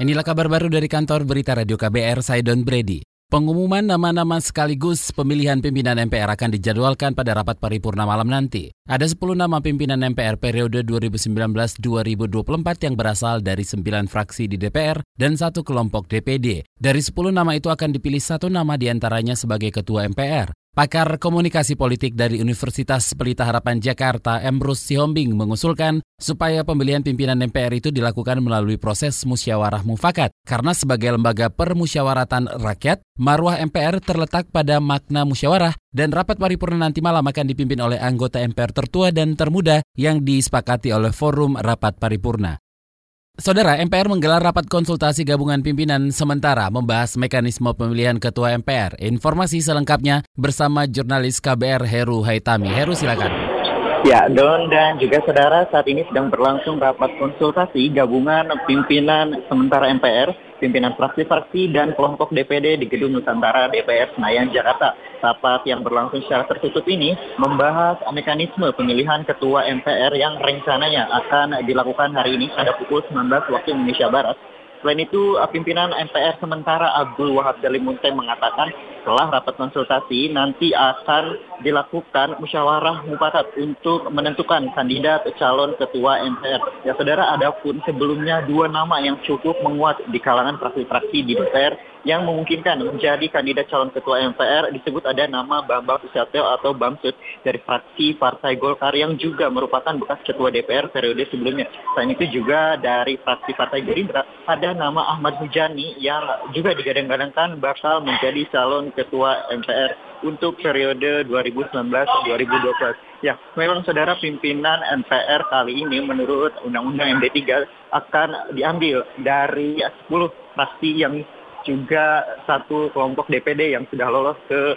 Inilah kabar baru dari kantor berita Radio KBR, saya Brady. Pengumuman nama-nama sekaligus pemilihan pimpinan MPR akan dijadwalkan pada rapat paripurna malam nanti. Ada 10 nama pimpinan MPR periode 2019-2024 yang berasal dari 9 fraksi di DPR dan satu kelompok DPD. Dari 10 nama itu akan dipilih satu nama di antaranya sebagai ketua MPR. Pakar komunikasi politik dari Universitas Pelita Harapan Jakarta, Emrus Sihombing, mengusulkan supaya pemilihan pimpinan MPR itu dilakukan melalui proses musyawarah mufakat. Karena sebagai lembaga permusyawaratan rakyat, marwah MPR terletak pada makna musyawarah dan rapat paripurna nanti malam akan dipimpin oleh anggota MPR tertua dan termuda yang disepakati oleh forum rapat paripurna. Saudara, MPR menggelar rapat konsultasi gabungan pimpinan sementara membahas mekanisme pemilihan ketua MPR. Informasi selengkapnya bersama jurnalis KBR Heru Haitami. Heru silakan. Ya, Don dan juga saudara, saat ini sedang berlangsung rapat konsultasi gabungan pimpinan sementara MPR pimpinan fraksi-fraksi dan kelompok DPD di Gedung Nusantara DPR Senayan, Jakarta. Rapat yang berlangsung secara tertutup ini membahas mekanisme pemilihan ketua MPR yang rencananya akan dilakukan hari ini pada pukul 19 waktu Indonesia Barat. Selain itu, pimpinan MPR sementara Abdul Wahab Dalimunte mengatakan setelah rapat konsultasi nanti akan dilakukan musyawarah mufakat untuk menentukan kandidat calon ketua MPR. Ya saudara, ada pun sebelumnya dua nama yang cukup menguat di kalangan fraksi-fraksi di DPR yang memungkinkan menjadi kandidat calon ketua MPR disebut ada nama Bambang Susatyo atau Bamsud dari fraksi Partai Golkar yang juga merupakan bekas ketua DPR periode sebelumnya. Selain itu juga dari fraksi Partai Gerindra ada nama Ahmad Mujani yang juga digadang-gadangkan bakal menjadi calon ketua MPR untuk periode 2019-2020. Ya, memang saudara pimpinan MPR kali ini menurut Undang-Undang MD3 akan diambil dari 10 fraksi yang juga satu kelompok DPD yang sudah lolos ke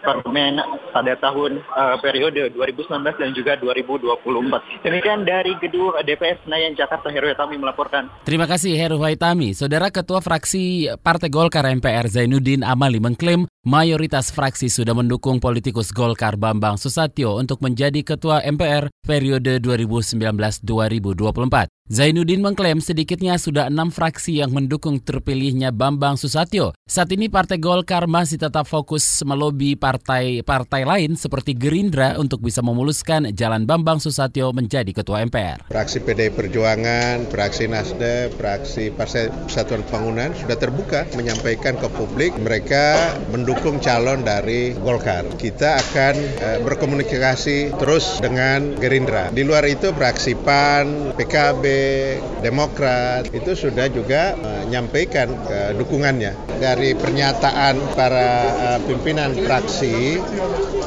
parlemen pada tahun uh, periode 2019 dan juga 2024. Demikian dari gedung DPR Senayan Jakarta Heru Haitami melaporkan. Terima kasih Heru Haitami. Saudara Ketua Fraksi Partai Golkar MPR Zainuddin Amali mengklaim mayoritas fraksi sudah mendukung politikus Golkar Bambang Susatyo untuk menjadi Ketua MPR periode 2019-2024. Zainuddin mengklaim sedikitnya sudah enam fraksi yang mendukung terpilihnya Bambang Susatyo. Saat ini Partai Golkar masih tetap fokus melobi partai-partai lain seperti Gerindra untuk bisa memuluskan jalan Bambang Susatyo menjadi Ketua MPR. Fraksi PDI Perjuangan, fraksi Nasdem, fraksi Partai Persatuan Pembangunan sudah terbuka menyampaikan ke publik mereka mendukung calon dari Golkar. Kita akan eh, berkomunikasi terus dengan Gerindra. Di luar itu fraksi PAN, PKB, Demokrat itu sudah juga menyampaikan uh, dukungannya. Dari pernyataan para uh, pimpinan fraksi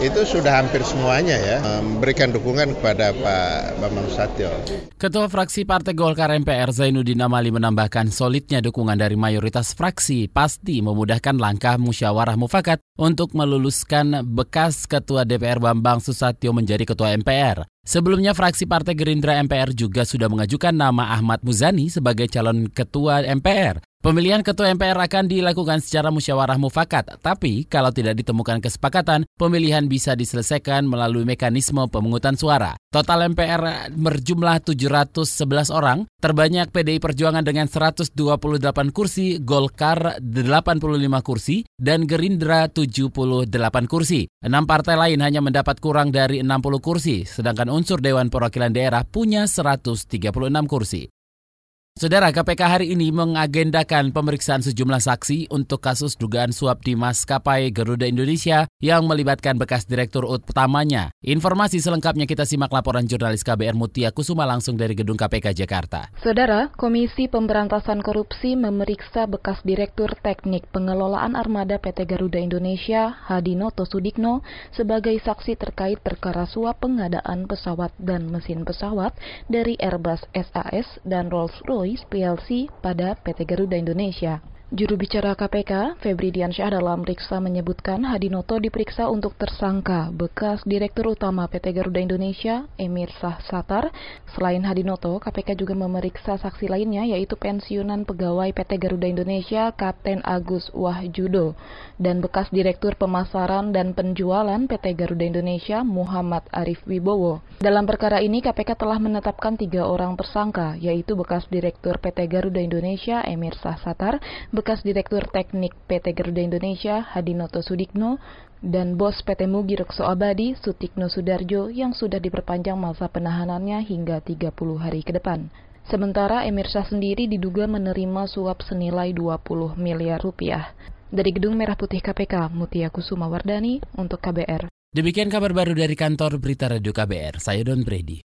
itu sudah hampir semuanya ya memberikan dukungan kepada Pak Bambang Susatyo. Ketua fraksi Partai Golkar MPR Zainuddin Amali menambahkan solidnya dukungan dari mayoritas fraksi pasti memudahkan langkah musyawarah mufakat untuk meluluskan bekas Ketua DPR Bambang Susatyo menjadi Ketua MPR. Sebelumnya fraksi Partai Gerindra MPR juga sudah mengajukan nama Ahmad Muzani sebagai calon ketua MPR. Pemilihan ketua MPR akan dilakukan secara musyawarah mufakat, tapi kalau tidak ditemukan kesepakatan, pemilihan bisa diselesaikan melalui mekanisme pemungutan suara. Total MPR berjumlah 711 orang, terbanyak PDI Perjuangan dengan 128 kursi, Golkar 85 kursi, dan Gerindra 78 kursi. Enam partai lain hanya mendapat kurang dari 60 kursi, sedangkan unsur Dewan Perwakilan Daerah punya 136 kursi. Saudara KPK hari ini mengagendakan pemeriksaan sejumlah saksi untuk kasus dugaan suap di maskapai Garuda Indonesia yang melibatkan bekas direktur utamanya. Informasi selengkapnya kita simak laporan jurnalis KBR Mutia Kusuma langsung dari Gedung KPK Jakarta. Saudara, Komisi Pemberantasan Korupsi memeriksa bekas direktur teknik pengelolaan armada PT Garuda Indonesia, Hadinoto Sudikno, sebagai saksi terkait perkara suap pengadaan pesawat dan mesin pesawat dari Airbus SAS dan Rolls-Royce Royce PLC pada PT Garuda Indonesia. Juru bicara KPK, Febri Diansyah dalam periksa menyebutkan Hadinoto diperiksa untuk tersangka bekas Direktur Utama PT Garuda Indonesia, Emir Sah Satar. Selain Hadinoto, KPK juga memeriksa saksi lainnya yaitu pensiunan pegawai PT Garuda Indonesia, Kapten Agus Wahjudo, dan bekas Direktur Pemasaran dan Penjualan PT Garuda Indonesia, Muhammad Arif Wibowo. Dalam perkara ini, KPK telah menetapkan tiga orang tersangka, yaitu bekas Direktur PT Garuda Indonesia, Emir Sah Satar, bekas Direktur Teknik PT Garuda Indonesia Hadinoto Sudikno dan bos PT Mugi Rekso Abadi Sutikno Sudarjo yang sudah diperpanjang masa penahanannya hingga 30 hari ke depan. Sementara Emir Syah sendiri diduga menerima suap senilai 20 miliar rupiah. Dari Gedung Merah Putih KPK, Mutia Kusuma Wardani untuk KBR. Demikian kabar baru dari kantor Berita Radio KBR, saya Don Brady.